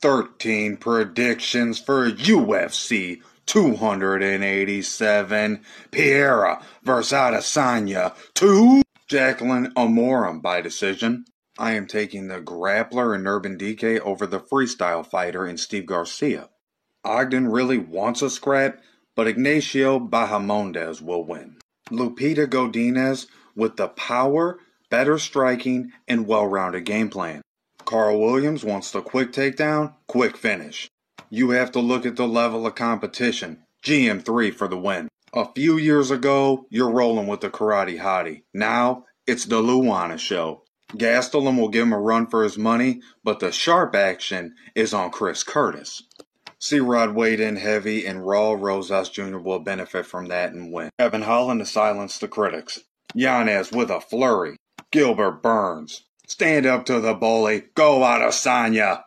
13 predictions for UFC 287. Pereira versus Adesanya 2. Jacqueline Amorim by decision. I am taking the grappler in Urban DK over the freestyle fighter in Steve Garcia. Ogden really wants a scrap, but Ignacio Bahamondes will win. Lupita Godinez with the power, better striking, and well rounded game plan. Karl Williams wants the quick takedown, quick finish. You have to look at the level of competition. GM3 for the win. A few years ago, you're rolling with the Karate Hottie. Now, it's the Luana show. Gastelum will give him a run for his money, but the sharp action is on Chris Curtis. C Rod weighed in heavy, and Raul Rosas Jr. will benefit from that and win. Kevin Holland to silence the critics. Yanez with a flurry. Gilbert Burns. Stand up to the bully. Go out of Adesanya.